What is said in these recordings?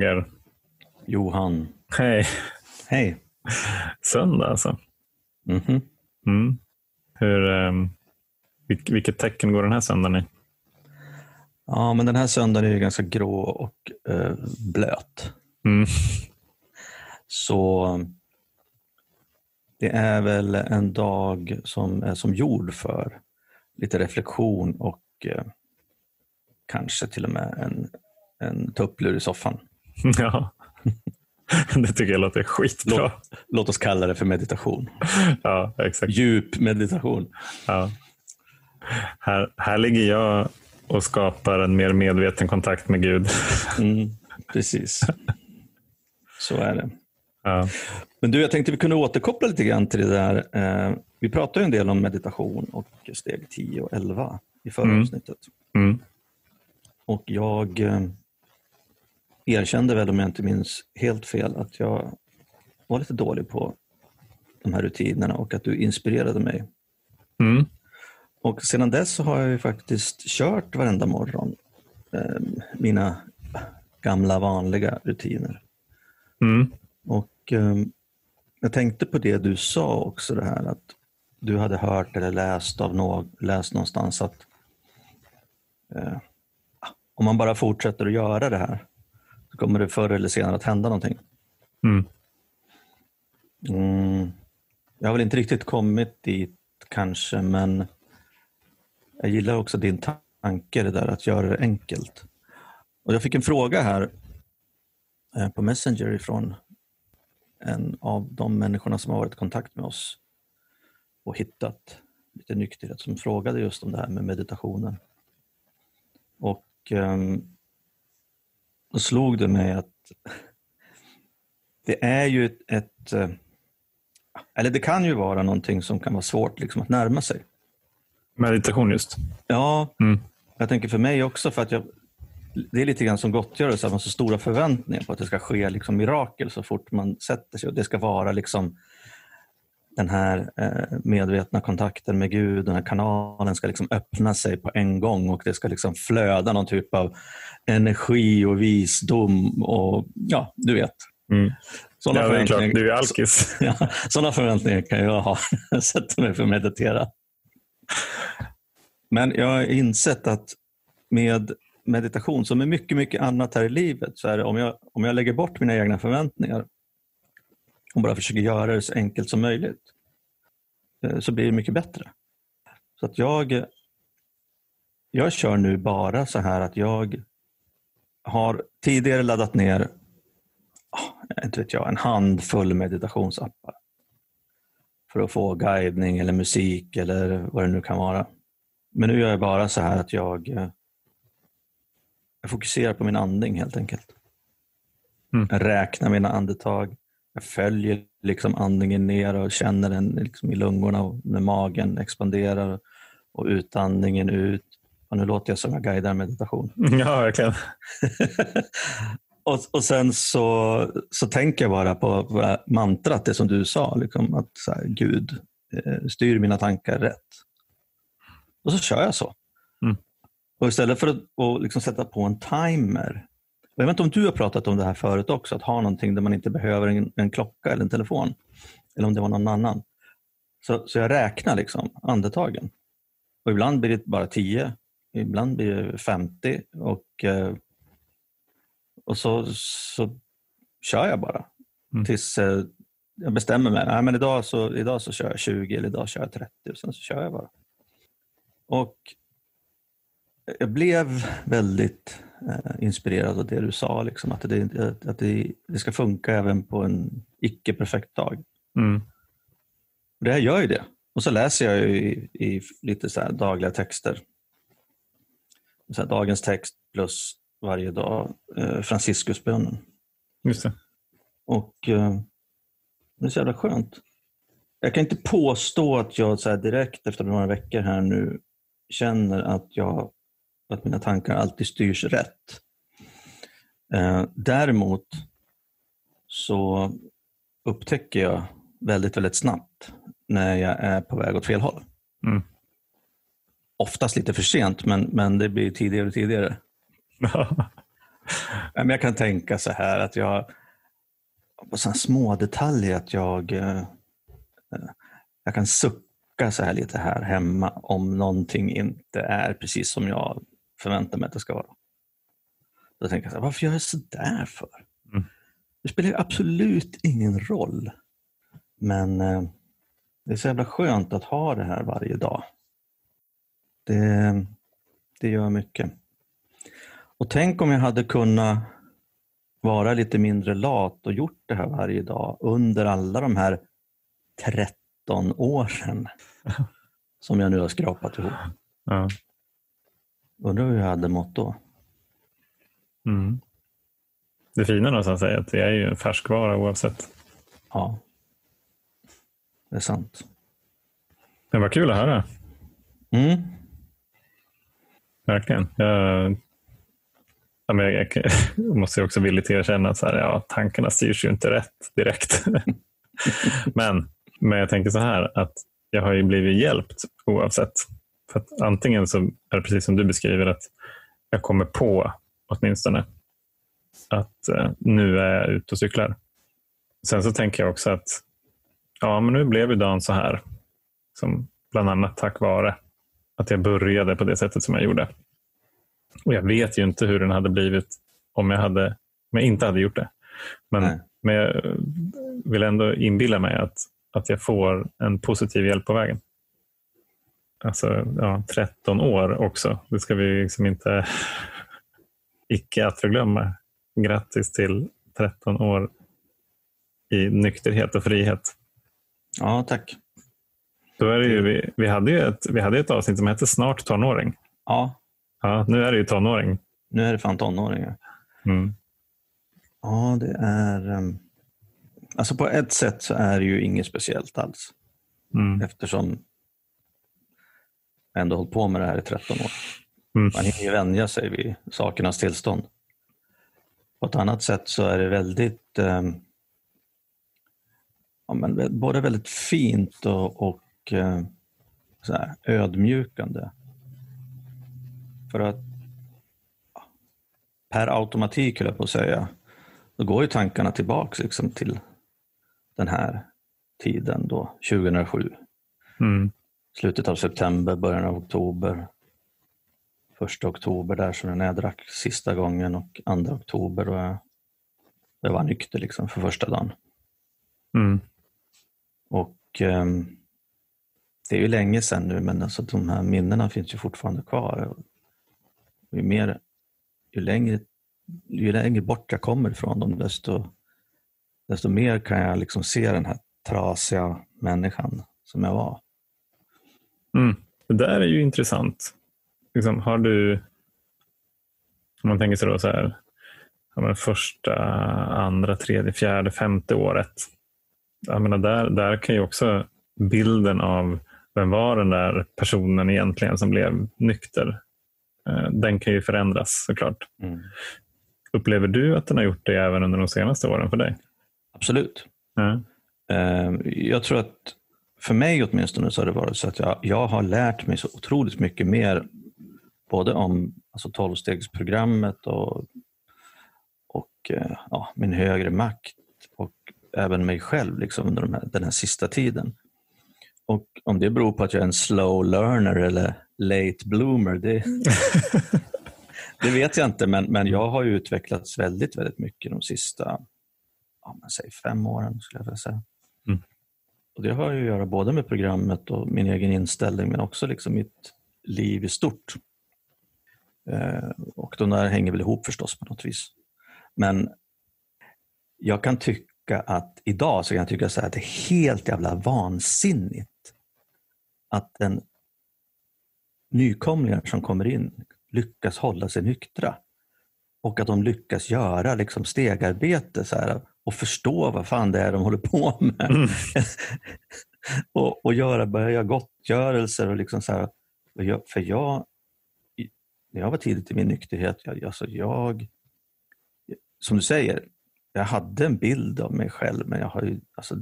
Roger. Johan. Hej. Hej. Söndag alltså. Mhm. Mm. Hur, um, vilket tecken går den här söndagen i? Ja, men den här söndagen är ju ganska grå och eh, blöt. Mm. Så det är väl en dag som är som gjord för lite reflektion och eh, kanske till och med en, en tupplur i soffan. Ja, det tycker jag låter skitbra. Låt, låt oss kalla det för meditation. Ja, exakt. Djup meditation. Ja. Här, här ligger jag och skapar en mer medveten kontakt med Gud. Mm, precis. Så är det. Ja. Men du, jag tänkte vi kunde återkoppla lite grann till det där. Eh, vi pratade en del om meditation och steg 10 och 11 i förra Mm. avsnittet. Mm. Och jag eh, erkände väl, om jag inte minns helt fel, att jag var lite dålig på de här rutinerna och att du inspirerade mig. Mm. Och sedan dess så har jag ju faktiskt kört varenda morgon eh, mina gamla vanliga rutiner. Mm. Och eh, jag tänkte på det du sa också, det här att du hade hört eller läst, av nå- läst någonstans att eh, om man bara fortsätter att göra det här så kommer det förr eller senare att hända någonting. Mm. Mm, jag har väl inte riktigt kommit dit kanske, men jag gillar också din tanke, det där att göra det enkelt. Och jag fick en fråga här eh, på Messenger ifrån en av de människorna som har varit i kontakt med oss och hittat lite nykterhet som frågade just om det här med meditationen. Och ehm, då slog det mig att det är ju ett, ett eh, eller det kan ju vara någonting som kan vara svårt liksom att närma sig. Meditation just. Ja, Mm. jag tänker för mig också för att jag, det är lite grann som gottgörelse, att man har så stora förväntningar på att det ska ske liksom mirakel så fort man sätter sig. Och det ska vara liksom den här eh, medvetna kontakten med Gud, den här kanalen ska liksom öppna sig på en gång och det ska liksom flöda någon typ av energi och visdom och ja, du vet. Mm. Sådana Ja, klart. förväntningar- Du är alkis. Ja, sådana förväntningar kan jag ha jag sätter mig för att meditera. Men jag har insett att med meditation, som med mycket, mycket annat här i livet, så är det om jag, om jag lägger bort mina egna förväntningar och bara försöker göra det så enkelt som möjligt, eh, så blir det mycket bättre. Så att jag, jag kör nu bara så här att jag har tidigare laddat ner ah, inte vet jag, en handfull meditationsappar för att få guidning eller musik eller vad det nu kan vara. Men nu gör jag bara så här att jag, eh, jag fokuserar på min andning helt enkelt. Mm. Jag räknar mina andetag. Jag följer liksom andningen ner och känner den liksom i lungorna och när magen expanderar och utandningen ut. Och nu låter jag som jag guidar meditation. Ja, verkligen. och, och sen så, så tänker jag bara på på mantrat, det som du sa, liksom, att så här, Gud eh, styr mina tankar rätt. Och så kör jag så. Mm. Och istället för att liksom sätta på en timer. Jag vet inte om du har pratat om det här förut också, att ha någonting där man inte behöver en, en klocka eller en telefon. Eller om det var någon annan. Så, så jag räknar liksom andetagen. Och ibland blir det bara 10, ibland blir det 50 och eh, och så, så kör jag bara Mm. tills eh, jag bestämmer mig. Nej, men idag, så, idag så kör jag 20 eller idag kör jag 30 och sen så kör jag bara. Och jag blev väldigt inspirerad av det du sa, liksom, att, det, att det, det ska funka även på en icke-perfekt dag. Mm. Det här gör ju det. Och så läser jag ju i, i lite så dagliga texter. Så dagens text plus varje dag eh, Franciscusbönen. Just det. Och eh, det är så jävla skönt. Jag kan inte påstå att jag så direkt efter några veckor här nu känner att, jag, att mina tankar alltid styrs rätt. Eh, däremot så upptäcker jag väldigt, väldigt snabbt när jag är på väg åt fel håll. Mm. Oftast lite för sent, men, men det blir tidigare och tidigare. Men jag kan tänka så här att jag på sådana små detaljer att jag, eh, jag kan sucka så här lite här hemma om någonting inte är precis som jag förväntar mig att det ska vara. Då tänker jag, så här, varför gör jag sådär för? Mm. Det spelar ju absolut ingen roll. Men eh, det är så jävla skönt att ha det här varje dag. Det, det gör mycket. Och tänk om jag hade kunnat vara lite mindre lat och gjort det här varje dag under alla de här 13 åren som jag nu har skrapat ihop. Ja. Undrar hur jag hade mått då? Mm. Det fina någonstans är att vi är ju en färskvara oavsett. Ja, det är sant. Det var kul att höra. Mm. Verkligen. Jag, ja, men jag, jag måste också villigt erkänna att så här, ja, tankarna styrs ju inte rätt direkt. men, men jag tänker så här att jag har ju blivit hjälpt oavsett. För att antingen så är det precis som du beskriver att jag kommer på åtminstone att eh, nu är jag ute och cyklar. Sen så tänker jag också att ja, men nu blev ju dagen så här. Som bland annat tack vare att jag började på det sättet som jag gjorde. Och Jag vet ju inte hur den hade blivit om jag, hade, om jag inte hade gjort det. Men, men jag vill ändå inbilla mig att, att jag får en positiv hjälp på vägen. Alltså ja, 13 år också. Det ska vi liksom inte icke att förglömma. Grattis till 13 år i nykterhet och frihet. Ja, tack. Då är det ju, vi, vi, hade ju ett, vi hade ett avsnitt som hette Snart tonåring. Ja, Ja, nu är det ju tonåring. nu är det fan tonåringar. Mm. Ja, det är... ehm, Alltså på ett sätt så är det ju inget speciellt alls. Mm. Eftersom ändå hållit på med det här i 13 år. Mm. Man hinner ju vänja sig vid sakernas tillstånd. På ett annat sätt så är det väldigt ehm, ja, men både väldigt fint och, och eh, här, ödmjukande. För att per automatik, höll jag på att säga, då går ju tankarna tillbaks liksom till den här tiden då, 2007 Mm. Slutet av september, början av oktober. Första oktober där så när jag drack sista gången och andra oktober då jag, jag var nykter liksom för första dagen. Mm. Och ehm, det är ju länge sedan nu men alltså, de här minnena finns ju fortfarande kvar. Och Ju, mer, ju, längre, ju längre bort jag kommer ifrån dem desto, desto mer kan jag liksom se den här trasiga människan som jag var. Mm. Det där är ju intressant. Liksom, har du, om man tänker sig då så här, ja, men första, andra, tredje, fjärde, femte året. Jag menar, där, där kan ju också bilden av vem var den där personen egentligen som blev nykter, eh, den kan ju förändras såklart. Mm. Upplever du att den har gjort det även under de senaste åren för dig? Absolut. Eh, Jag tror att för mig åtminstone så har det varit så att jag, jag har lärt mig så otroligt mycket mer både om alltså 12-stegsprogrammet och, och eh, ja, min högre makt och även mig själv liksom under de här, den här sista tiden. Och om det beror på att jag är en slow learner eller late bloomer, det, det vet jag inte. Men, men jag har utvecklats väldigt, väldigt mycket de sista ja, säg fem åren skulle jag vilja säga. Och det har ju att göra både med programmet och min egen inställning men också liksom mitt liv i stort. Eh, och de där hänger väl ihop förstås på något vis. Men jag kan tycka att idag så kan jag tycka så här att det är helt jävla vansinnigt att en nykomlingar som kommer in lyckas hålla sig nyktra. Och att de lyckas göra liksom stegarbete så här, och förstå vad fan det är de håller på med. Mm. och, och göra, börja göra gottgörelser. Och liksom så här, för jag, när jag var tidigt i min nykterhet, jag, alltså jag, som du säger, jag hade en bild av mig själv men jag har ju, alltså,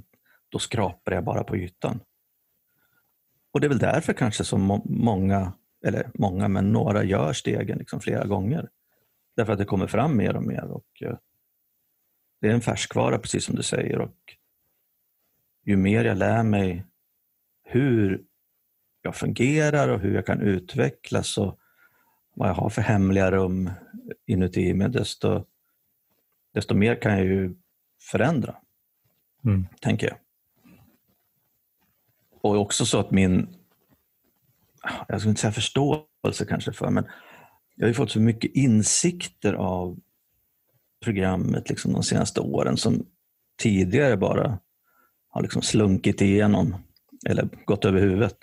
då skrapade jag bara på ytan. Och det är väl därför kanske som må- många, eller många, men några gör stegen liksom flera gånger. Därför att det kommer fram mer och mer. Och, eh, det är en färskvara, precis som du säger. Och ju mer jag lär mig hur jag fungerar och hur jag kan utvecklas och vad jag har för hemliga rum inuti mig, desto, desto mer kan jag ju förändra, Mm. tänker jag. Och också så att min, jag skulle inte säga förståelse kanske för, men jag har ju fått så mycket insikter av programmet liksom de senaste åren som tidigare bara har liksom slunkit igenom eller gått över huvudet.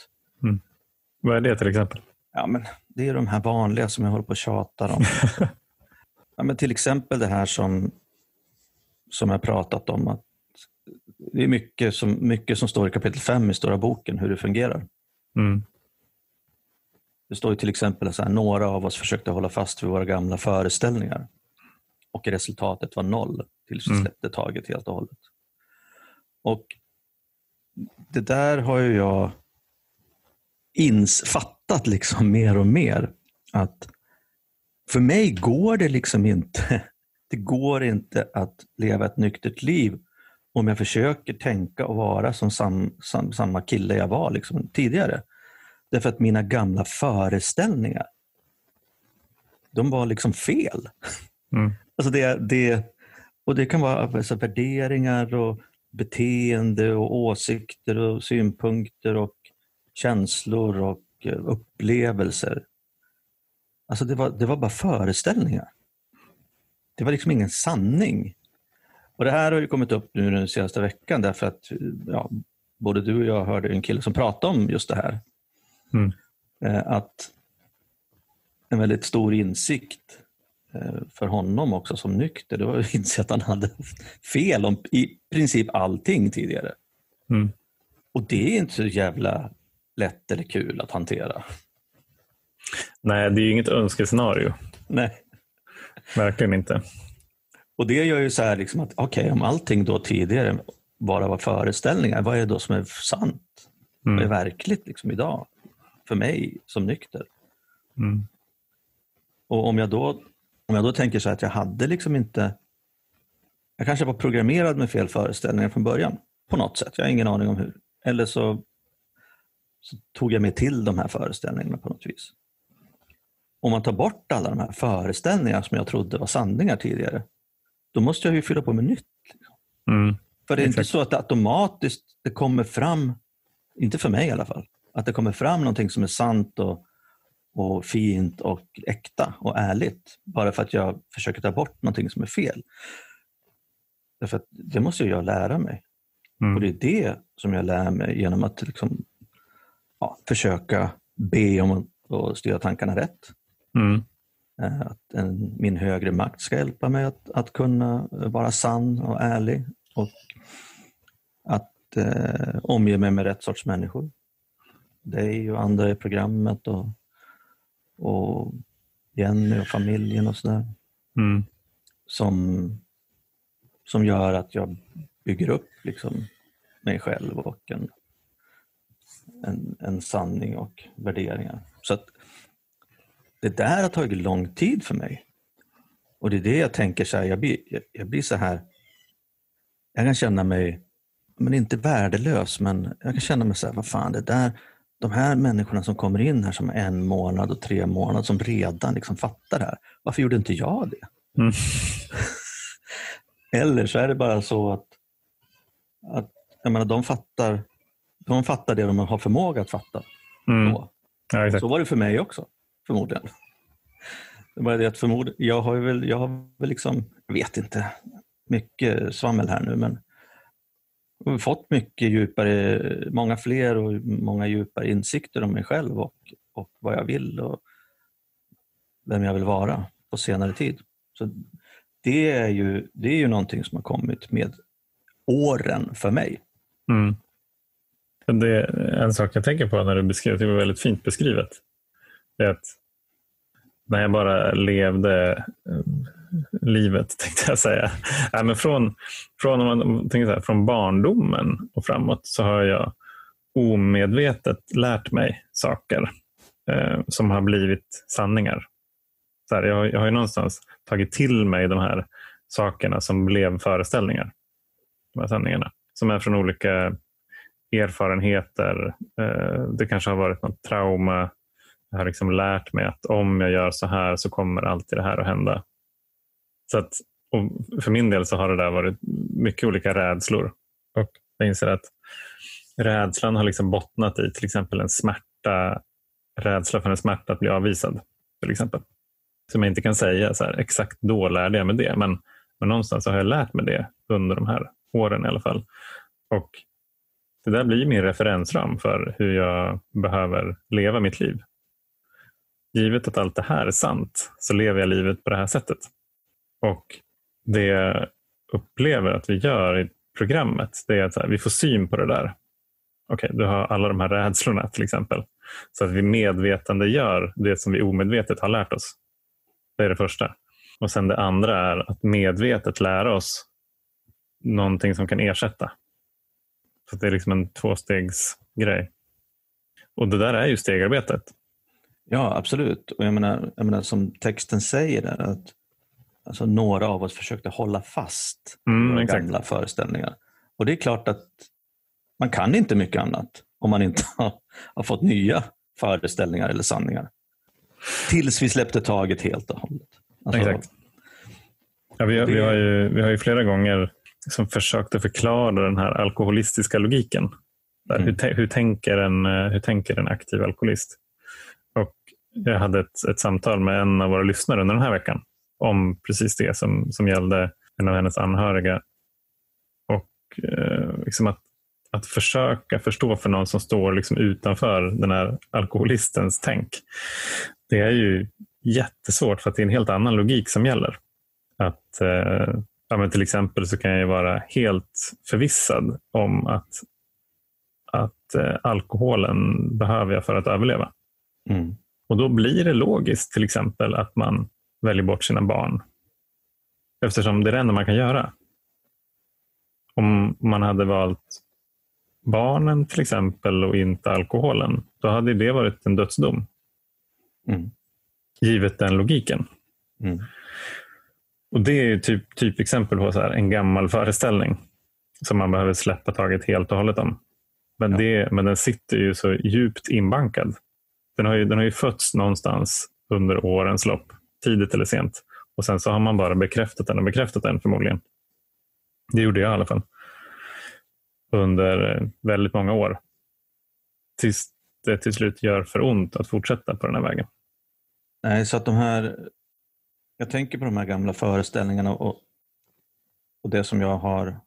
Vad är det till exempel? Ja, men det är de här vanliga som jag håller på och tjatar om. ja, men till exempel det här som, som jag pratat om. att Det är mycket som, mycket som står i kapitel 5 i Stora boken, hur det fungerar. Mm. Det står ju till exempel att några av oss försökte hålla fast vid våra gamla föreställningar och resultatet var noll tills vi Mm. släppte taget helt och hållet. Och det där har ju jag fattat liksom mer och mer. Att för mig går det liksom inte, det går inte att leva ett nyktert liv om jag försöker tänka och vara som sam, sam, samma kille jag var liksom tidigare. Därför att mina gamla föreställningar, de var liksom fel. Mm. Alltså det, det, och det kan vara alltså värderingar och beteende och åsikter och synpunkter och känslor och eh, upplevelser. Alltså det var, det var bara föreställningar. Det var liksom ingen sanning. Och Det här har ju kommit upp nu den senaste veckan därför att ja, både du och jag hörde en kille som pratade om just det här. Mm. Eh, Att en väldigt stor insikt för honom också som nykter, det var att inse att han hade fel om i princip allting tidigare. Mm. Och det är inte så jävla lätt eller kul att hantera. Nej, det är ju inget önskescenario. Nej. Verkligen inte. Och det gör ju så här liksom att okej, om allting då tidigare bara var föreställningar, vad är det då som är sant? Vad är Mm. verkligt liksom idag? För mig som nykter. Mm. Och om jag då, om jag då tänker så här att jag hade liksom inte... Jag kanske var programmerad med fel föreställningar från början. På något sätt. Jag har ingen aning om hur. Eller så, så tog jag mig till de här föreställningarna på något vis. Om man tar bort alla de här föreställningarna som jag trodde var sanningar tidigare, då måste jag ju fylla på med nytt. Mm. För det är inte Exakt. så att det automatiskt det kommer fram, inte för mig i alla fall, att det kommer fram någonting som är sant och, och fint och äkta och ärligt. Bara för att jag försöker ta bort någonting som är fel. Därför att det måste jag lära mig. Mm. Och det är det som jag lär mig genom att liksom, ja, försöka be om att- styra tankarna rätt. Mm. Eh, Att en, min högre makt ska hjälpa mig att, att kunna vara sann och ärlig och att eh, omge mig med rätt sorts människor. Dig och andra i programmet och, och Jenny och familjen och sådär. Mm. Som, som gör att jag bygger upp liksom mig själv och en, en, en sanning och värderingar. Så att det där har tagit lång tid för mig. Och det är det jag tänker så här, jag blir, jag, jag blir så här, jag kan känna mig, men inte värdelös, men jag kan känna mig så här, vad fan det där, de här människorna som kommer in här som en månad och tre månader som redan liksom fattar det här, varför gjorde inte jag det? Mm. Eller så är det bara så att, att jag menar, de, fattar, de fattar det de har förmåga att fatta. Mm. Ja. Så var det för mig också, förmodligen. Det bara det att förmod, jag har väl, jag har väl liksom, jag vet inte, mycket svammel här nu, men Mm, fått mycket djupare, många fler och många djupare insikter om mig själv och, och vad jag vill och vem jag vill vara på senare tid. Så det är ju, det är ju någonting som har kommit med åren för mig. Mm. Det är en sak jag tänker på när du beskrev, det var väldigt fint beskrivet. Det är att när jag bara levde eh, livet, tänkte jag säga. Nej, men från, från, om man tänker så här, från barndomen och framåt så har jag omedvetet lärt mig saker eh, som har blivit sanningar. Så här, jag, jag har ju någonstans tagit till mig de här sakerna som blev föreställningar. De här sanningarna. Som är från olika erfarenheter. Eh, det kanske har varit något trauma. Jag har liksom lärt mig att om jag gör så här så kommer alltid det här att hända. Så att, för min del så har det där varit mycket olika rädslor. Och jag inser att rädslan har liksom bottnat i till exempel en smärta, rädsla för en smärta att bli avvisad. till exempel. Som jag inte kan säga så här, exakt då lärde jag mig det, men, men någonstans har jag lärt mig det under de här åren i alla fall. Och Det där blir min referensram för hur jag behöver leva mitt liv. Givet att allt det här är sant så lever jag livet på det här sättet. Och Det jag upplever att vi gör i programmet det är att här, vi får syn på det där. Okej, okay, du har alla de här rädslorna till exempel. Så att vi medvetande gör det som vi omedvetet har lärt oss. Det är det första. Och sen det andra är att medvetet lära oss någonting som kan ersätta. Så det är liksom en tvåstegsgrej. Och det där är ju stegarbetet. Ja, absolut. Och jag menar, jag menar som texten säger där, att alltså, några av oss försökte hålla fast mm, i gamla föreställningar. Och det är klart att man kan inte mycket annat om man inte har, har fått nya föreställningar eller sanningar. Tills vi släppte taget helt och hållet. Alltså, Exakt. Ja, vi, vi, har ju, vi har ju flera gånger liksom försökt att förklara den här alkoholistiska logiken. Där, mm. hur, hur, tänker en, hur tänker en aktiv alkoholist? Och jag hade ett, ett samtal med en av våra lyssnare under den här veckan om precis det som, som gällde en av hennes anhöriga. Och eh, liksom att, att försöka förstå för någon som står liksom utanför den här alkoholistens tänk. Det är ju jättesvårt för att det är en helt annan logik som gäller. Att, eh, ja, men till exempel så kan jag vara helt förvissad om att, att eh, alkoholen behöver jag för att överleva. Mm. Och Då blir det logiskt till exempel att man väljer bort sina barn. Eftersom det är det enda man kan göra. Om man hade valt barnen till exempel och inte alkoholen, då hade det varit en dödsdom. Mm. Givet den logiken. Mm. Och Det är typ, typ exempel på så här, en gammal föreställning som man behöver släppa taget helt och hållet om. Men, ja. det, men den sitter ju så djupt inbankad. Den har ju, den har ju fötts någonstans under årens lopp, tidigt eller sent. Och Sen så har man bara bekräftat den och bekräftat den förmodligen. Det gjorde jag i alla fall. Under väldigt många år. Tills det till slut gör för ont att fortsätta på den här vägen. Nej, så att de här jag tänker på de här gamla föreställningarna och, och det som jag har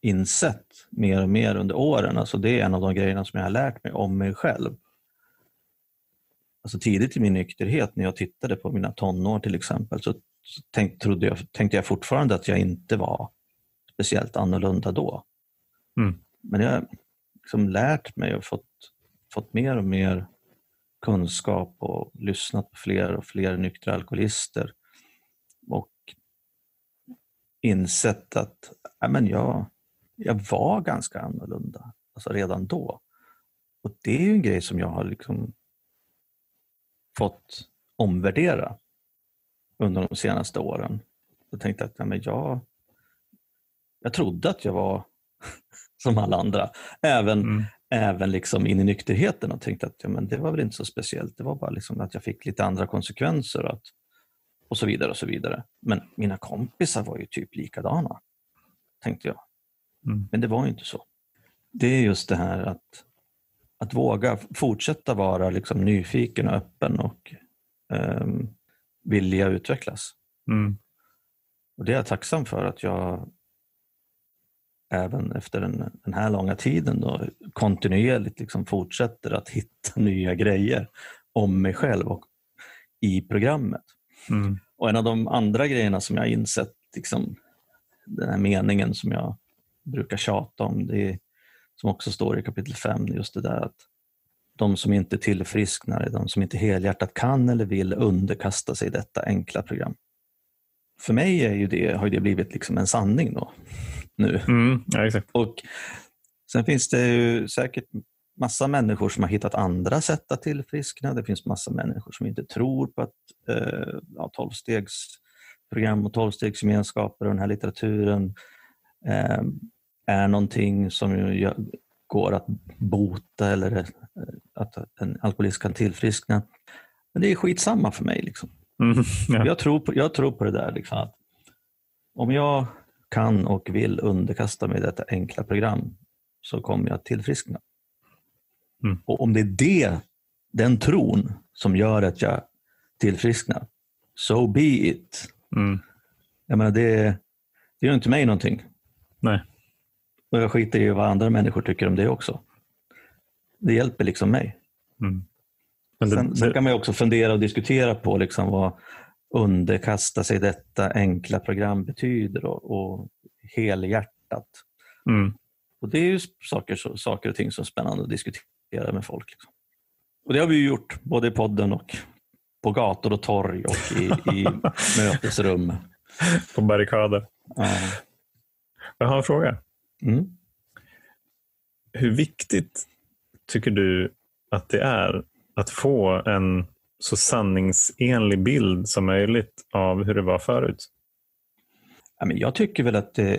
insett mer och mer under åren. Alltså det är en av de grejerna som jag har lärt mig om mig själv. Alltså tidigt i min nykterhet när jag tittade på mina tonår till exempel så tänk, trodde jag, tänkte jag fortfarande att jag inte var speciellt annorlunda då. Mm. Men jag har liksom lärt mig och fått, fått mer och mer kunskap och lyssnat på fler och fler nyktra alkoholister och insett att ja, men jag, jag var ganska annorlunda alltså redan då. Och Det är ju en grej som jag har liksom fått omvärdera under de senaste åren. Jag tänkte att ja, men jag, jag trodde att jag var som alla andra. Även, mm även liksom in i nykterheten och tänkte att ja, men det var väl inte så speciellt. Det var bara liksom att jag fick lite andra konsekvenser och, att, och så vidare. och så vidare. Men mina kompisar var ju typ likadana, tänkte jag. Mm. Men det var ju inte så. Det är just det här att, att våga fortsätta vara liksom nyfiken och öppen och um, vilja utvecklas. Mm. Och Det är jag tacksam för att jag även efter den, den här långa tiden då, kontinuerligt liksom fortsätter att hitta nya grejer om mig själv och i programmet. Mm. Och En av de andra grejerna som jag insett, liksom, den här meningen som jag brukar tjata om, det är, som också står i kapitel 5, just det där att de som inte tillfrisknar de som inte helhjärtat kan eller vill underkasta sig detta enkla program. För mig är ju det, har det blivit liksom en sanning. då nu. Mm, ja, exakt. Och Sen finns det ju säkert massa människor som har hittat andra sätt att tillfriskna. Det finns massa människor som inte tror på att eh, ja, 12-stegsprogram och 12-stegsgemenskaper och den här litteraturen eh, är någonting som går att bota eller eh, att en alkoholist kan tillfriskna. Men det är skitsamma för mig. Liksom. Mm, ja. jag, tror på, jag tror på det där. Liksom, att om jag kan och vill underkasta mig detta enkla program så kommer jag att tillfriskna. Mm. Och om det är det, den tron som gör att jag tillfrisknar, so be it. Mm. Jag menar, det, det gör inte mig någonting. Nej. Och jag skiter i vad andra människor tycker om det också. Det hjälper liksom mig. Mm. Det, sen, sen, kan man också fundera och diskutera på liksom vad underkasta sig detta enkla program betyder och, och helhjärtat. Mm. Och Det är ju saker, saker och ting som är spännande att diskutera med folk. Liksom. Och Det har vi gjort både i podden och på gator och torg och i, i mötesrum. På barrikader. Ja. Jag har en fråga. Mm. Hur viktigt tycker du att det är att få en så sanningsenlig bild som möjligt av hur det var förut? Jag tycker väl att det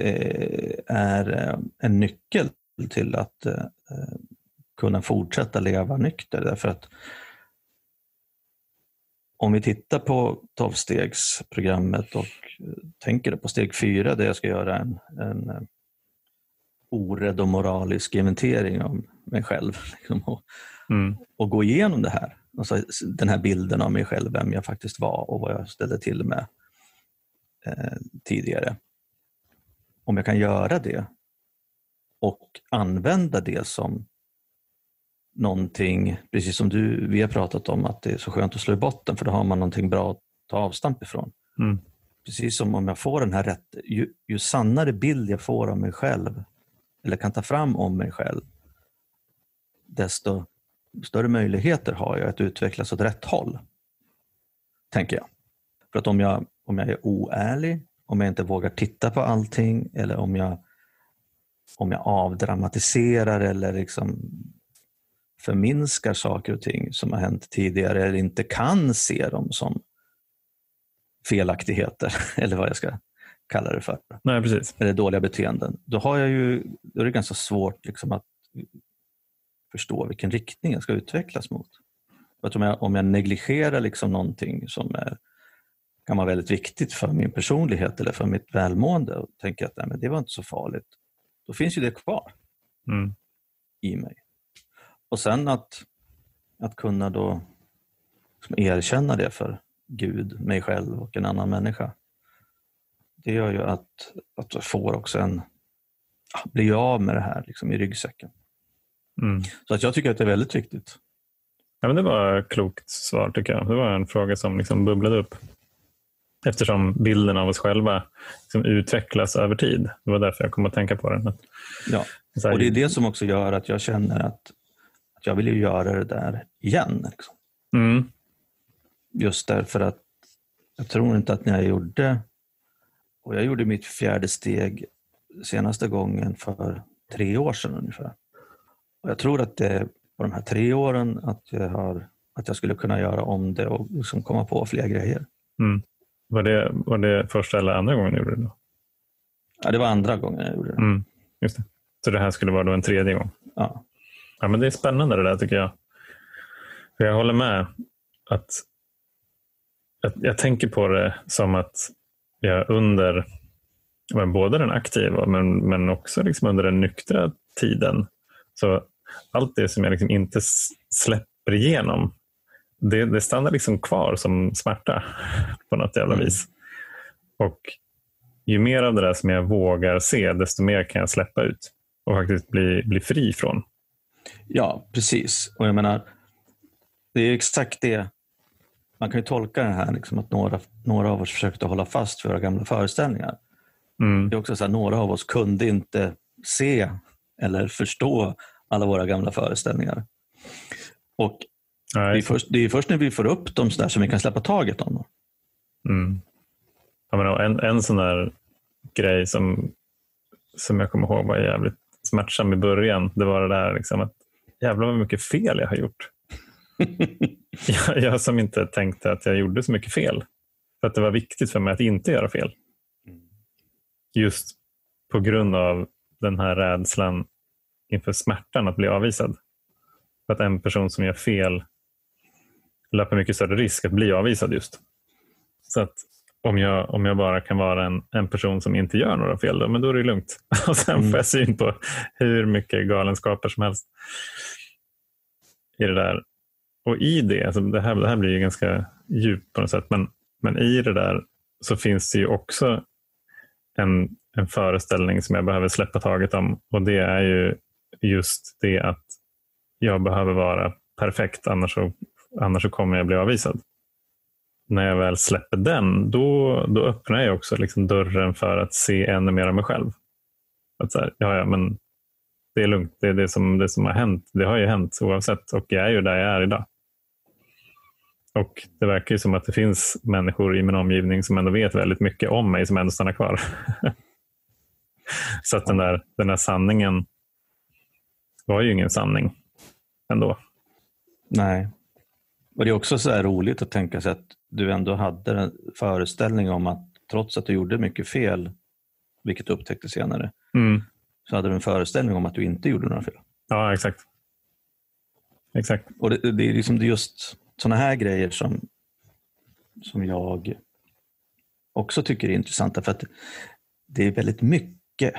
är eh, en nyckel till att eh, kunna fortsätta leva nykter. Därför att om vi tittar på tolvstegsprogrammet och tänker på steg fyra där jag ska göra en, en orädd och moralisk inventering av mig själv liksom, och, mm. och, gå igenom det här. Alltså, den här bilden av mig själv, vem jag faktiskt var och vad jag ställde till med eh, tidigare. Om jag kan göra det och använda det som någonting, precis som du, vi har pratat om att det är så skönt att slå i botten för då har man någonting bra att ta avstamp ifrån. Mm. Precis som om jag får den här rätt, ju, ju sannare bild jag får av mig själv eller kan ta fram om mig själv, desto större möjligheter har jag att utvecklas åt rätt håll. Tänker jag. För att om jag, om jag är oärlig, om jag inte vågar titta på allting eller om jag, om jag avdramatiserar eller liksom förminskar saker och ting som har hänt tidigare eller inte kan se dem som felaktigheter, eller vad jag ska kalla det för. Nej, precis. Eller dåliga beteenden. Då, har jag ju, då är det ganska svårt liksom att förstå vilken riktning jag ska utvecklas mot. Att om, jag, om jag negligerar liksom någonting som är, kan vara väldigt viktigt för min personlighet eller för mitt välmående och tänker att nej, men det var inte så farligt, då finns ju det kvar mm. i mig. Och sen att, att kunna då liksom erkänna det för Gud, mig själv och en annan människa det gör ju att, att jag får också en, blir av med det här liksom, i ryggsäcken. Mm. Så att jag tycker att det är väldigt viktigt. Ja, men det var ett klokt svar tycker jag. Det var en fråga som liksom bubblade upp. Eftersom bilden av oss själva liksom utvecklas över tid. Det var därför jag kom att tänka på den. Ja, och det är det som också gör att jag känner att, att jag vill göra det där igen. Liksom. Mm. Just därför att jag tror inte att när jag gjorde och jag gjorde mitt fjärde steg senaste gången för tre år sedan ungefär. Och jag tror att det på de här tre åren att jag, har, att jag skulle kunna göra om det och liksom komma på fler grejer. Mm. Var, det, var det första eller andra gången du gjorde det? Då? Ja, det var andra gången jag gjorde det. Mm. Just det. Så det här skulle vara då en tredje gång? Ja. ja men det är spännande det där tycker jag. För jag håller med att, att jag tänker på det som att jag under både den aktiva men, men också liksom under den nyktra tiden. Så allt det som jag liksom inte släpper igenom, det, det stannar liksom kvar som smärta på något jävla mm. vis. Och ju mer av det där som jag vågar se, desto mer kan jag släppa ut och faktiskt bli, bli fri från. Ja, precis. Och jag menar, det är exakt det man kan ju tolka det här liksom att några, några av oss försökte hålla fast vid våra gamla föreställningar. Mm. Det är också så att några av oss kunde inte se eller förstå alla våra gamla föreställningar. Och det är, först, det är först när vi får upp dem så där som vi kan släppa taget om dem. Mm. Jag menar, en, en sån där grej som, som jag kommer ihåg var jävligt smärtsam i början, det var det där liksom att jävlar vad mycket fel jag har gjort. jag, jag som inte tänkte att jag gjorde så mycket fel. För att det var viktigt för mig att inte göra fel. Just på grund av den här rädslan inför smärtan att bli avvisad. För att en person som gör fel löper mycket större risk att bli avvisad just. Så att om jag, om jag bara kan vara en, en person som inte gör några fel, då, men då är det lugnt. Och sen får jag syn på hur mycket galenskaper som helst i det där. Och i det, alltså det, här, det här blir ju ganska djupt på något sätt, men, men i det där så finns det ju också en, en föreställning som jag behöver släppa taget om och det är ju just det att jag behöver vara perfekt annars så, annars så kommer jag bli avvisad. När jag väl släpper den, då, då öppnar jag också liksom dörren för att se ännu mer av mig själv. Att så här, ja, ja, men det är lugnt. Det är det som, det som har hänt. Det har ju hänt oavsett och jag är ju där jag är idag. Och Det verkar ju som att det finns människor i min omgivning som ändå vet väldigt mycket om mig som ändå stannar kvar. så att den där, den där sanningen var ju ingen sanning ändå. Nej. Och Det är också så här roligt att tänka sig att du ändå hade en föreställning om att trots att du gjorde mycket fel, vilket du upptäckte senare, Mm. så hade du en föreställning om att du inte gjorde några fel. Ja, exakt. Exakt. Och det, det är liksom just sådana här grejer som, som jag också tycker är intressanta för att det är väldigt mycket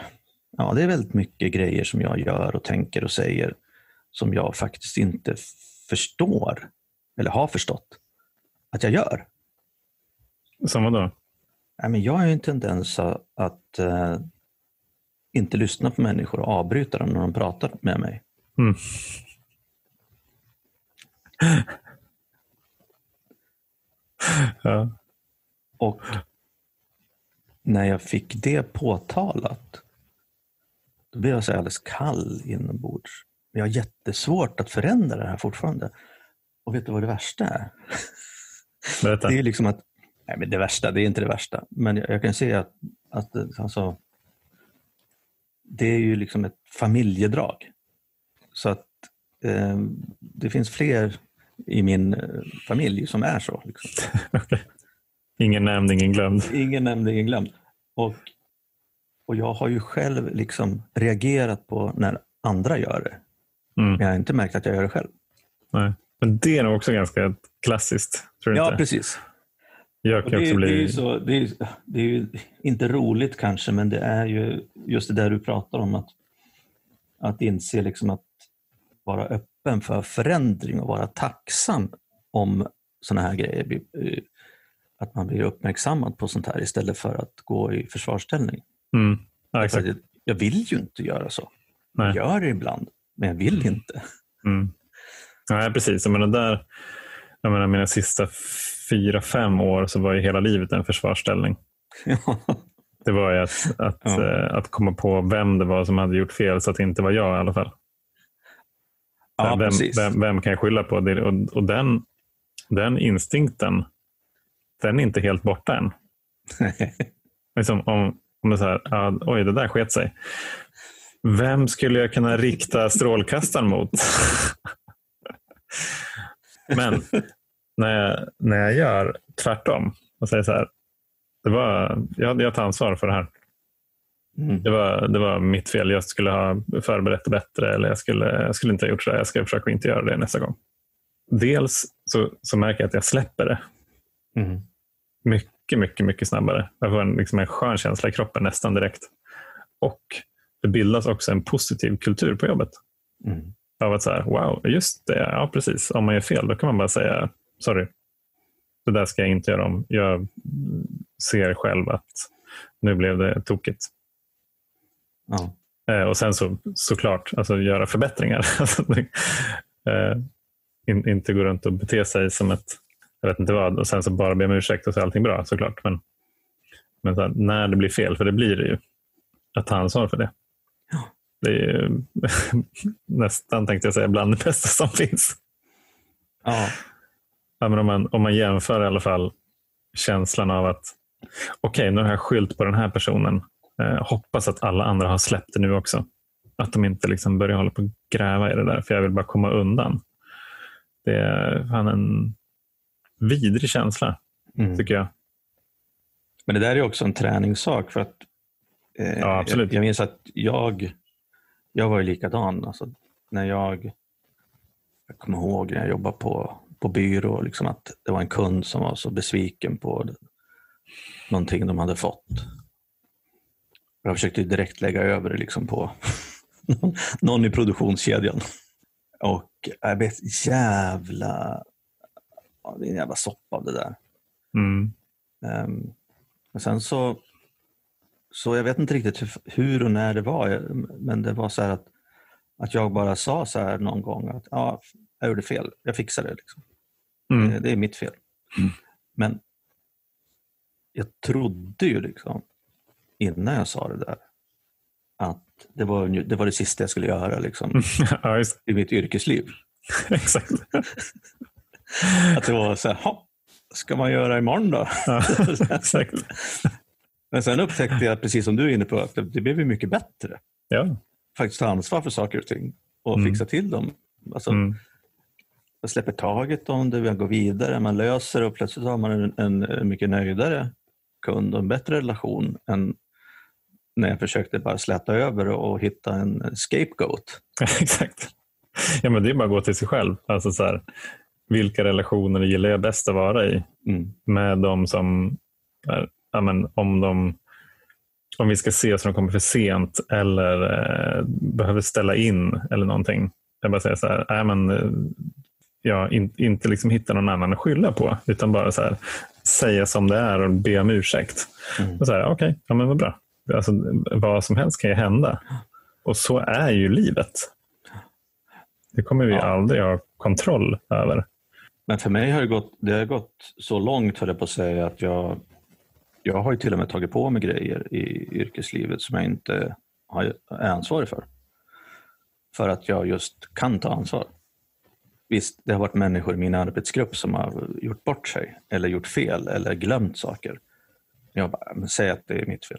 ja, det är väldigt mycket grejer som jag gör och tänker och säger som jag faktiskt inte förstår eller har förstått att jag gör. Som vadå? Nej, men jag har ju en tendens att, att eh, inte lyssna på människor och avbryta dem när de pratar med mig. Mm. Ja. Och när jag fick det påtalat, då blev jag så alldeles kall inombords. Jag har jättesvårt att förändra det här fortfarande. Och vet du vad det värsta är? Berätta. Det är liksom att, nej men det värsta, det är inte det värsta, men jag, jag kan se att, att alltså, det är ju liksom ett familjedrag. Så att eh, det finns fler i min eh, familj som är så. Liksom. okay. Ingen nämnd, ingen glömd. Ingen nämnd, ingen glömd. Och, och jag har ju själv liksom reagerat på när andra gör det. Mm. Men jag har inte märkt att jag gör det själv. Nej. Men det är nog också ganska klassiskt. Tror Ja, inte? precis. Jag Och kan det, också det, är ju bli... så, det, är, det är ju inte roligt kanske, men det är ju just det där du pratar om. Att, att inse liksom att vara öppen för förändring och vara tacksam om sådana här grejer. eh, Att man blir uppmärksammad på sånt här istället för att gå i försvarsställning. Mm. Ja, exakt. Jag vill ju inte göra så. Nej. Jag gör det ibland, men jag vill inte. Mm. Nej, precis. Jag menar, där, jag menar, mina sista fyra, fem år så var ju hela livet en försvarsställning. Ja. Det var ju att, att, Ja. eh, att komma på vem det var som hade gjort fel så att det inte var jag i alla fall. Ja, vem, vem, vem kan jag skylla på? Det, och och den, den instinkten, den är inte helt borta än. Liksom om, om det är så här, ja, oj det där sket sig. Vem skulle jag kunna rikta strålkastaren mot? Men när jag, när jag gör tvärtom och säger så här, det var, jag, jag tar ansvar för det här. Mm. Det var, det var mitt fel. Jag skulle ha förberett det bättre eller jag skulle, jag skulle inte ha gjort så här. Jag ska försöka inte göra det nästa gång. Dels så, så märker jag att jag släpper det Mm. mycket, mycket, mycket snabbare. Jag får en, liksom en skön känsla i kroppen nästan direkt. Och det bildas också en positiv kultur på jobbet. Mm. Av att så här, wow, just det, ja precis. Om man gör fel, då kan man bara säga sorry. Det där ska jag inte göra om. Jag ser själv att nu blev det tokigt. Ja. Eh, och sen så såklart alltså, göra förbättringar. Alltså, eh, in, inte gå runt och bete sig som ett, jag vet inte vad, och sen så bara be om ursäkt och så är allting bra såklart. Men, men så här, när det blir fel, för det blir det ju, att ta ansvar för det. Ja. Det är ju nästan, tänkte jag säga, bland det bästa som finns. Ja. Ja, men om, man, om man jämför i alla fall känslan av att okej, nu har jag skylt på den här personen. Eh, hoppas att alla andra har släppt det nu också. att de inte liksom börjar hålla på och gräva i det där, för jag vill bara komma undan. Det är fan en vidrig känsla, Mm. tycker jag. Men det där är också en träningssak. för att eh, Ja, absolut. Jag, jag minns att jag, jag var ju likadan. Alltså, när jag, jag kommer ihåg när jag jobbade på, på byrå, liksom att det var en kund som var så besviken på någonting de hade fått. Jag försökte direkt lägga över det liksom på någon, i produktionskedjan. Och jag ett jävla... Ja, det är en jävla soppa av det där. Mm. Um, men sen så, så jag vet inte riktigt hur, hur och när det var, men det var så här att, att jag bara sa så här någon gång att ja, jag gjorde fel, jag fixar det. Liksom. Mm. Det, det är mitt fel. Men jag trodde ju liksom innan jag sa det där att det var, det var det sista jag skulle göra liksom, ja, i mitt yrkesliv. Exakt. Att det var så här, "Ha, ska man göra imorgon då? Ja, exakt. Men sen upptäckte jag, precis som du är inne på, att det, blev mycket bättre. Ja. Faktiskt ta ansvar för saker och ting och Mm. fixa till dem. Alltså, Mm. Man släpper taget om det, man går vidare, man löser det och plötsligt har man en, en mycket nöjdare kund och en bättre relation än när jag försökte bara släta över och hitta en scapegoat. Exakt. Ja, men det är bara att gå till sig själv. Alltså så här, vilka relationer gillar jag bäst att vara i? Mm. Med de som, ja, men, om, de, om vi ska se så de kommer för sent eller eh, behöver ställa in eller någonting. Jag bara säger så här, nej, men, eh, ja, in, inte liksom hitta någon annan att skylla på, utan bara så här, säga som det är och be om ursäkt. Mm. Och så här, Okej, ja, men vad bra. Alltså, vad som helst kan ju hända. Och så är ju livet. Det kommer vi Ja. aldrig ha kontroll över. Men för mig har det gått, det har gått så långt, höll jag på att säga, att jag, jag har ju till och med tagit på mig grejer i yrkeslivet som jag inte är ansvarig för. För att jag just kan ta ansvar. Visst, det har varit människor i min arbetsgrupp som har gjort bort sig eller gjort fel eller glömt saker. Jag bara, säg att det är mitt fel.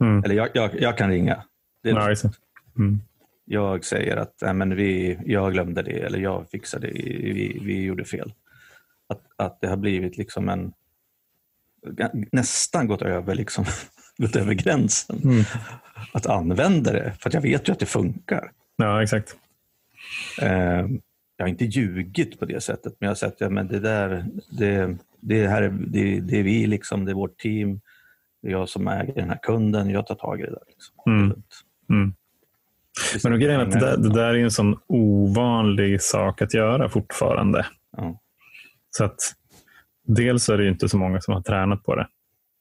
Mm. Eller jag, jag, jag kan ringa. Det är det. Mm. jag säger att nej, men vi, jag glömde det eller jag fixade det, vi, vi gjorde fel. Att, att det har blivit liksom en nästan gått över, liksom, gått över gränsen. Mm. Att använda det, för jag vet ju att det funkar. Ja, exakt. Eh, jag har inte ljugit på det sättet, men jag har sett att ja, men det där, det, det, här är, det, det är vi, liksom, det är vårt team, det är jag som äger den här kunden, jag tar tag i det där. Liksom. Mm. Mm. Men och grejen är att det, där, det där är en sån ovanlig sak att göra fortfarande. Ja. Så att dels är det inte så många som har tränat på det.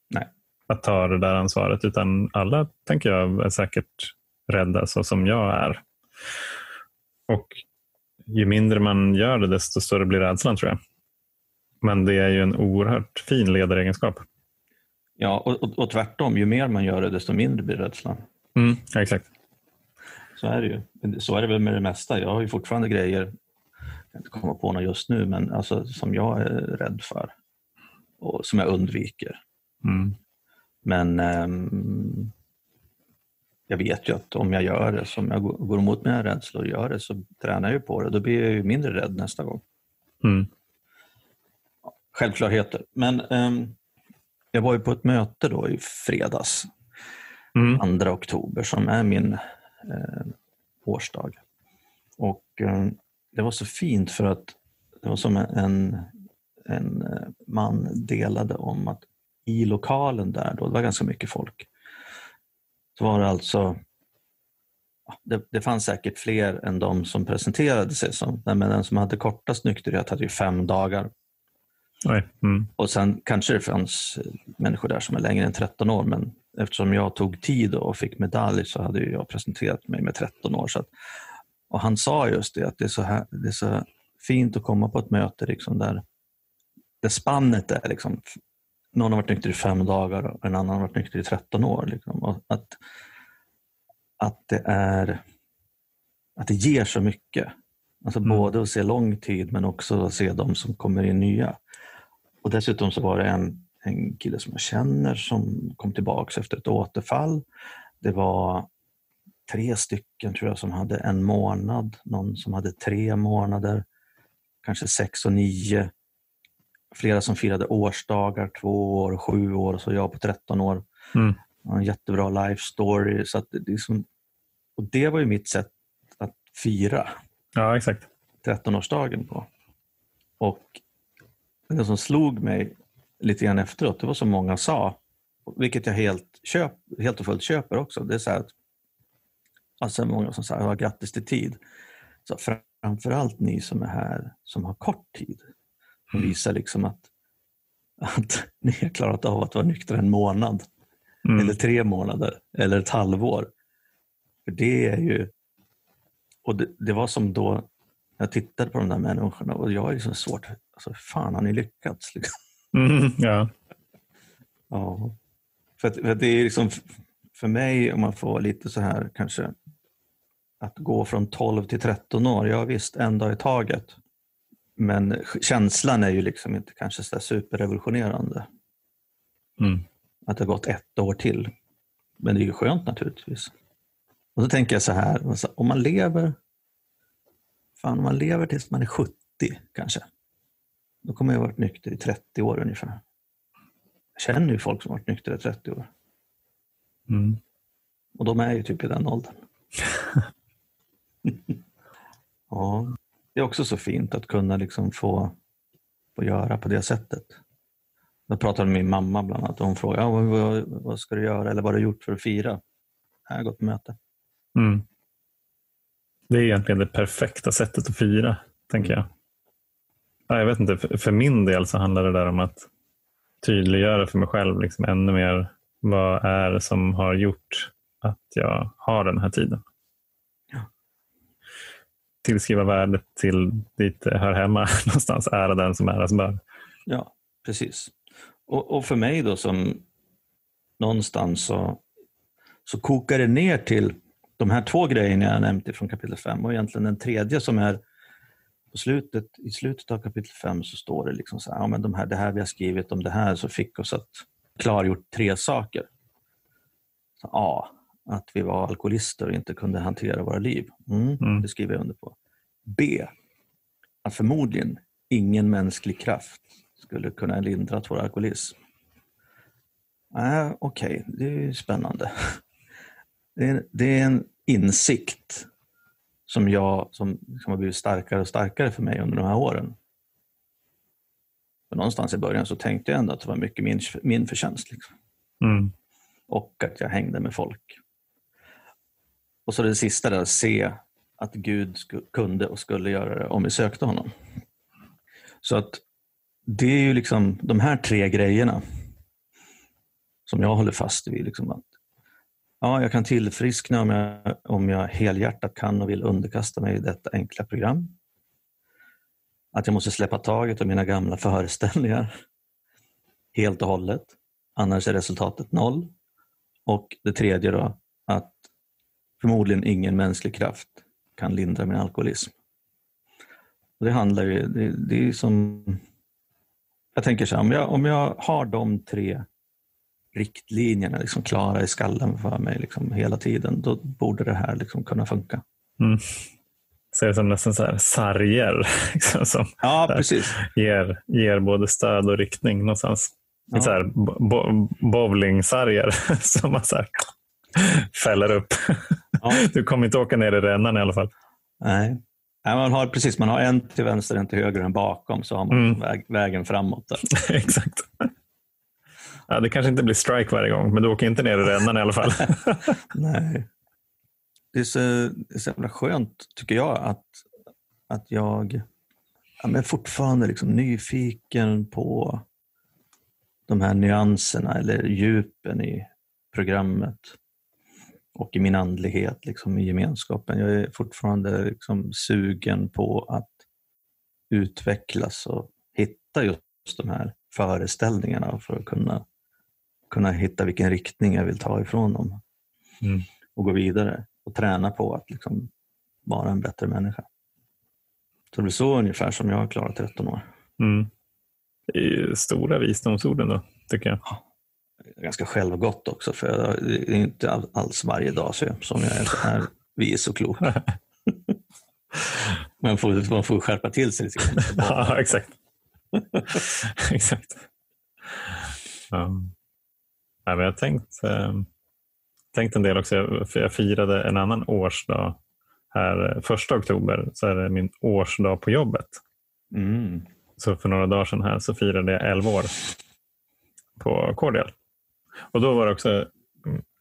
Nej. Att ta det där ansvaret, utan alla tänker jag är säkert rädda så som jag är. Och ju mindre man gör det, desto större blir rädslan tror jag. Men det är ju en oerhört fin ledaregenskap. Ja, och, och, och tvärtom, ju mer man gör det, desto mindre blir rädslan. Mm, ja, exakt. Så är det ju. Så är det väl med det mesta. Jag har ju fortfarande grejer, jag kan inte komma på något just nu, men alltså, som jag är rädd för och som jag undviker. Mm. Men ehm, jag vet ju att om jag gör det, som jag går emot mina rädslor och gör det, så tränar jag på det. Då blir jag ju mindre rädd nästa gång. Mm. Självklarheter. Men ehm, jag var ju på ett möte då i fredags, Mm. 2 oktober, som är min eh, årsdag. Och eh, det var så fint för att det var som en, en eh, man delade om att i lokalen där, då, det var ganska mycket folk, så var det alltså det, det fanns säkert fler än de som presenterade sig som, men den som hade kortast nykterhet hade ju fem dagar. Mm. Och sen kanske det fanns eh, människor där som är längre än 13 år, men eftersom jag tog tid och fick medalj så hade jag presenterat mig med 13 år. Så att, och han sa just det, att det är, så här, det är så fint att komma på ett möte liksom där, där spannet är liksom, någon har varit nykter i fem dagar och en annan har varit nykter i 13 år. Liksom. Att, att det är att det ger så mycket. Alltså Mm. både att se lång tid men också att se de som kommer in nya. Och dessutom så var det en, en kille som jag känner som kom tillbaka efter ett återfall. Det var tre stycken tror jag som hade en månad, någon som hade tre månader, kanske sex och nio. Flera som firade årsdagar, två år, sju år och så jag på 13 år. Mm. En jättebra life story. Så att det, liksom, och det var ju mitt sätt att fira Ja, exakt. 13-årsdagen på. Och det som slog mig lite grann efteråt, det var som många sa, vilket jag helt, köp, helt och fullt köper också. Det är så att, alltså många som säger ja, grattis till tid. Så framförallt ni som är här som har kort tid. Som visar liksom att, att ni har klarat av att vara nyktra en månad. Mm. Eller tre månader. Eller ett halvår. För det är ju... Och det, det var som då jag tittade på de där människorna och jag är liksom svårt... Alltså, fan har ni lyckats? Liksom. Mm, ja. Ja. För, att, för att det är liksom för mig, om man får lite så här kanske, att gå från 12 till 13 år, ja visst, en dag i taget. Men känslan är ju liksom inte kanske så superrevolutionerande. Mm. Att det har gått ett år till. Men det är ju skönt naturligtvis. Och så tänker jag så här, alltså, om man lever fan, om man lever tills man är 70 kanske. Då kommer jag ha varit nykter i 30 år ungefär. Jag känner ju folk som har varit nyktra i 30 år. Mm. Och de är ju typ i den åldern. ja, det är också så fint att kunna liksom få, få göra på det sättet. Jag pratade med min mamma bland annat och hon frågade ja, vad, vad ska du göra eller vad har du gjort för att fira? Jag har gått på möte. Mm. Det är egentligen det perfekta sättet att fira, tänker jag. Ja, jag vet inte, för, för min del så handlar det där om att tydliggöra för mig själv liksom ännu mer vad är det som har gjort att jag har den här tiden. Ja. Tillskriva värdet till dit det hör hemma någonstans. Ära den som äras bör. Ja, precis. Och, och, för mig då som någonstans så, så kokar det ner till de här två grejerna jag nämnt från kapitel 5 och egentligen den tredje som är på slutet, i slutet av kapitel 5 så står det liksom så här, ja, men de här, det här vi har skrivit om det här så fick oss att klargjort tre saker. Så, A. Att vi var alkoholister och inte kunde hantera våra liv. Mm, Mm. Det skriver jag under på. B. Att förmodligen ingen mänsklig kraft skulle kunna lindra vår alkoholism. Äh, Okej, okay. det är spännande. Det är, det är en insikt som, jag, som, som har blivit starkare och starkare för mig under de här åren. För någonstans i början så tänkte jag ändå att det var mycket min, min förtjänst. Liksom. Mm. Och att jag hängde med folk. Och så det sista där, se att Gud kunde och skulle göra det om vi sökte honom. Så att det är ju liksom de här tre grejerna som jag håller fast vid. Liksom att, ja, jag kan tillfriskna om jag, om jag helhjärtat kan och vill underkasta mig detta enkla program. Att jag måste släppa taget om mina gamla föreställningar helt och hållet. Annars är resultatet noll. Och det tredje då, att förmodligen ingen mänsklig kraft kan lindra min alkoholism. Och det handlar ju, det, det är som, jag tänker så här, om jag, om jag har de tre riktlinjerna liksom klara i skallen för mig liksom hela tiden, då borde det här liksom kunna funka. Mm. Ser det som nästan så här sarger liksom, som Ja, precis. ger, ger både stöd och riktning någonstans. Ja. Så här, bo, bowlingsarger som man så här, fäller upp. Ja. Du kommer inte åka ner i rännan i alla fall. Nej. Nej, man har precis, man har en till vänster, en till höger och en bakom, så har man Mm. väg, vägen framåt. Exakt. Ja, det kanske inte blir strike varje gång, men du åker inte ner i rännan i alla fall. Nej. Det är, så, det är så jävla skönt, tycker jag, att, att jag ja, men fortfarande liksom nyfiken på de här nyanserna eller djupen i programmet och i min andlighet, liksom, i gemenskapen. Jag är fortfarande liksom sugen på att utvecklas och hitta just de här föreställningarna för att kunna, kunna hitta vilken riktning jag vill ta ifrån dem Mm. och gå vidare och träna på att liksom vara en bättre människa. Så det blir så ungefär som jag har klarat 13 år. Mm. Det är ju stora visdomsorden då, tycker jag. ganska självgott också för det är inte alls varje dag så, som jag är, är vis och klok. man, får, man får skärpa till sig lite grann. ja, exakt. exakt. Um, ja, men jag har tänkt, um, tänkt en del också, för jag firade en annan årsdag här första oktober, så är det min årsdag på jobbet. Mm. Så för några dagar sedan här så firade jag 11 år på Cordial. Och då var det också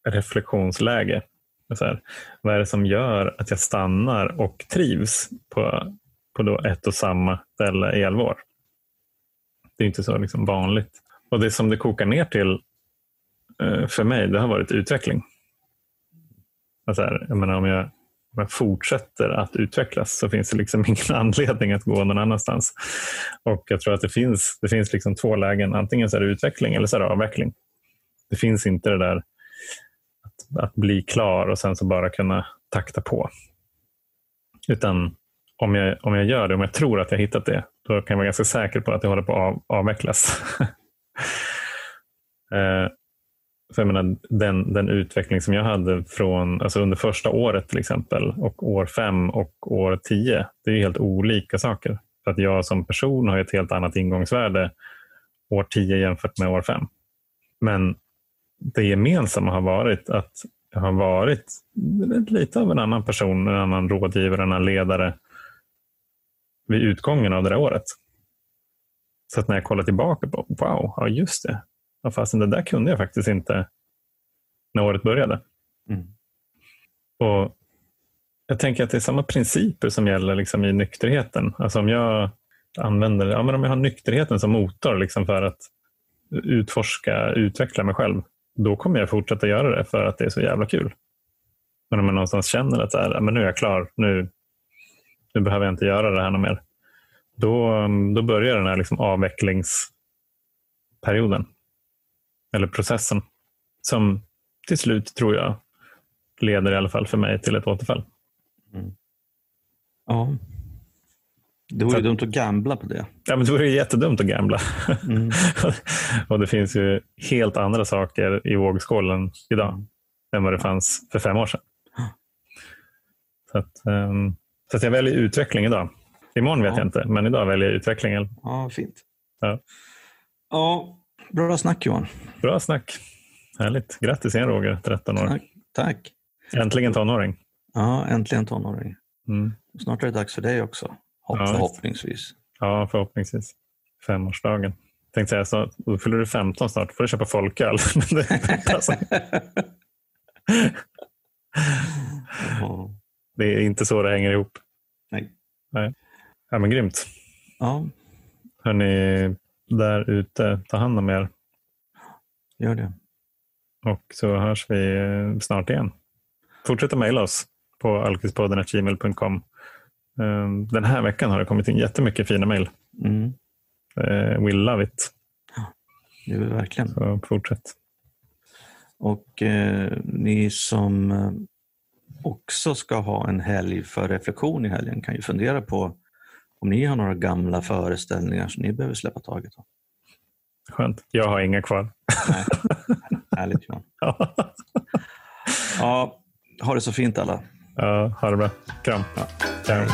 reflektionsläge. Så här, vad är det som gör att jag stannar och trivs på, på då ett och samma ställe i 11 år? Det är inte så liksom vanligt. Och det som det kokar ner till eh, Eh, för mig, det har varit utveckling. Alltså här, jag menar, om, jag, om jag fortsätter att utvecklas så finns det liksom ingen anledning att gå någon annanstans. Och jag tror att det finns, det finns liksom två lägen. Antingen så är det utveckling eller så är det avveckling. Det finns inte det där att, att bli klar och sen så bara kunna takta på. Utan om jag, om jag gör det, om jag tror att jag hittat det, då kan jag vara ganska säker på att det håller på att av, avvecklas. eh, för jag menar, den, den utveckling som jag hade från, alltså under första året till exempel och år fem och år tio, det är helt olika saker. För att jag som person har ett helt annat ingångsvärde år tio jämfört med år fem. Men det gemensamma har varit att jag har varit lite av en annan person, en annan rådgivare, en annan ledare vid utgången av det där året. Så att när jag kollar tillbaka på, wow, ja just det. Ja, fastän det där kunde jag faktiskt inte när året började. Mm. Och Jag tänker att det är samma principer som gäller liksom i nykterheten. Alltså om jag använder, ja, men om jag har nykterheten som motor liksom för att utforska, utveckla mig själv, då kommer jag fortsätta göra det för att det är så jävla kul. Men om jag någonstans känner att så här, men nu är jag klar, nu, nu behöver jag inte göra det här något mer. Då, då börjar den här liksom avvecklingsperioden. Eller processen. Som till slut, tror jag, leder i alla fall för mig till ett återfall. Mm. Ja. Det vore ju dumt att gambla på det. Ja, men det vore jättedumt att gambla. Mm. och det finns ju helt andra saker i vågskålen idag mm. än vad det fanns för fem år sedan. Så, att, um, så att jag väljer utveckling idag. Imorgon vet ja. jag inte, men idag väljer jag utveckling. Ja, fint. Ja. ja, bra snack Johan. Bra snack. Härligt. Grattis igen Roger, 13 år. Tack. Tack. Äntligen tonåring. Ja, äntligen tonåring. Mm. Snart är det dags för dig också. Hopp, Ja, förhoppningsvis. Ja, förhoppningsvis. Femårsdagen. Tänkte säga, så, då fyller du 15 snart. får du köpa folköl. Det, är inte så det hänger ihop. Nej. Nej. Ja, men grymt. Ja, Hörni, där ute, ta hand om er. gör det. Och så hörs vi snart igen. Fortsätt att mejla oss på alkispodden.gmail.com. Eh, Den här veckan har det kommit in jättemycket fina mejl. Mm. Eh, We love it. Det är det verkligen. Så fortsätt. Och eh, ni som eh, också ska ha en helg för reflektion i helgen kan ju fundera på om ni har några gamla föreställningar som ni behöver släppa taget om. Skönt. Jag har inga kvar. Nej. Härligt Johan. Ja, ha det så fint alla. ja, ha det bra. Kram. Ja. Kram.